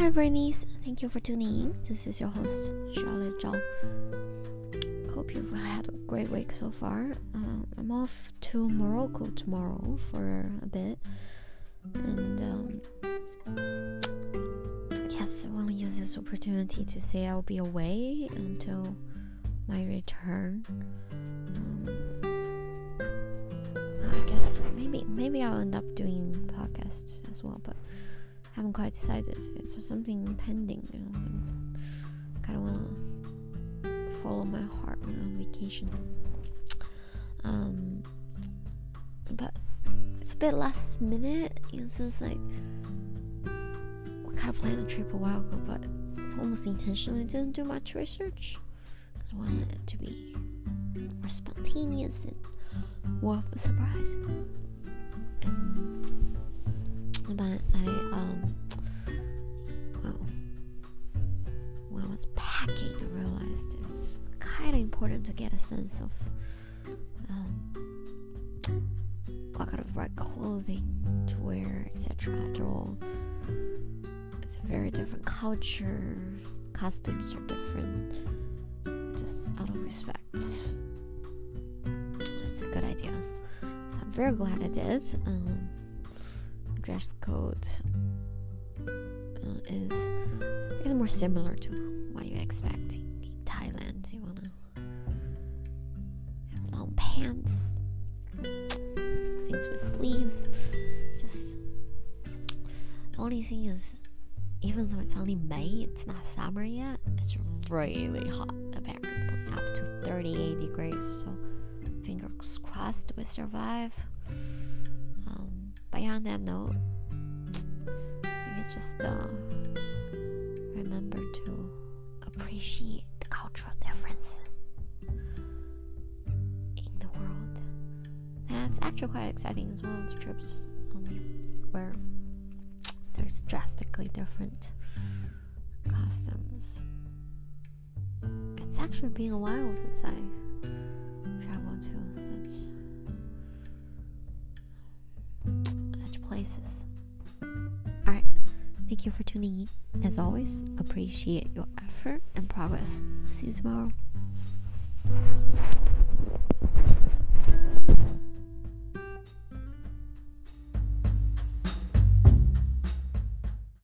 Hi, Bernice. Thank you for tuning in. This is your host, Charlotte Zhao. Hope you've had a great week so far. Um, I'm off to Morocco tomorrow for a bit, and um, I guess I want to use this opportunity to say I'll be away until my return. Um, I guess maybe maybe I'll end up doing podcasts as well, but haven't quite decided. It's something pending. You know, kind of want to follow my heart when I'm on vacation. Um, but it's a bit last minute. You know, since like we kind of planned the trip a while ago, but almost intentionally didn't do much research because I wanted it to be more spontaneous and of a surprise. And, but I um when I was packing I realized it's kinda important to get a sense of um, what kind of right clothing to wear, etc. After all, it's a very different culture, customs are different, just out of respect. That's a good idea. I'm very glad I did. Um, dress code uh, is is more similar to what you expect in Thailand. You wanna have long pants, things with sleeves. Just the only thing is, even though it's only May, it's not summer yet. It's really hot apparently, up to 38 degrees. So fingers crossed we survive. Yeah, on that note, I just uh, remember to appreciate the cultural differences in the world. That's actually quite exciting as well. The trips um, where there's drastically different customs. It's actually been a while since I places. Alright, thank you for tuning in. As always, appreciate your effort and progress. See you tomorrow.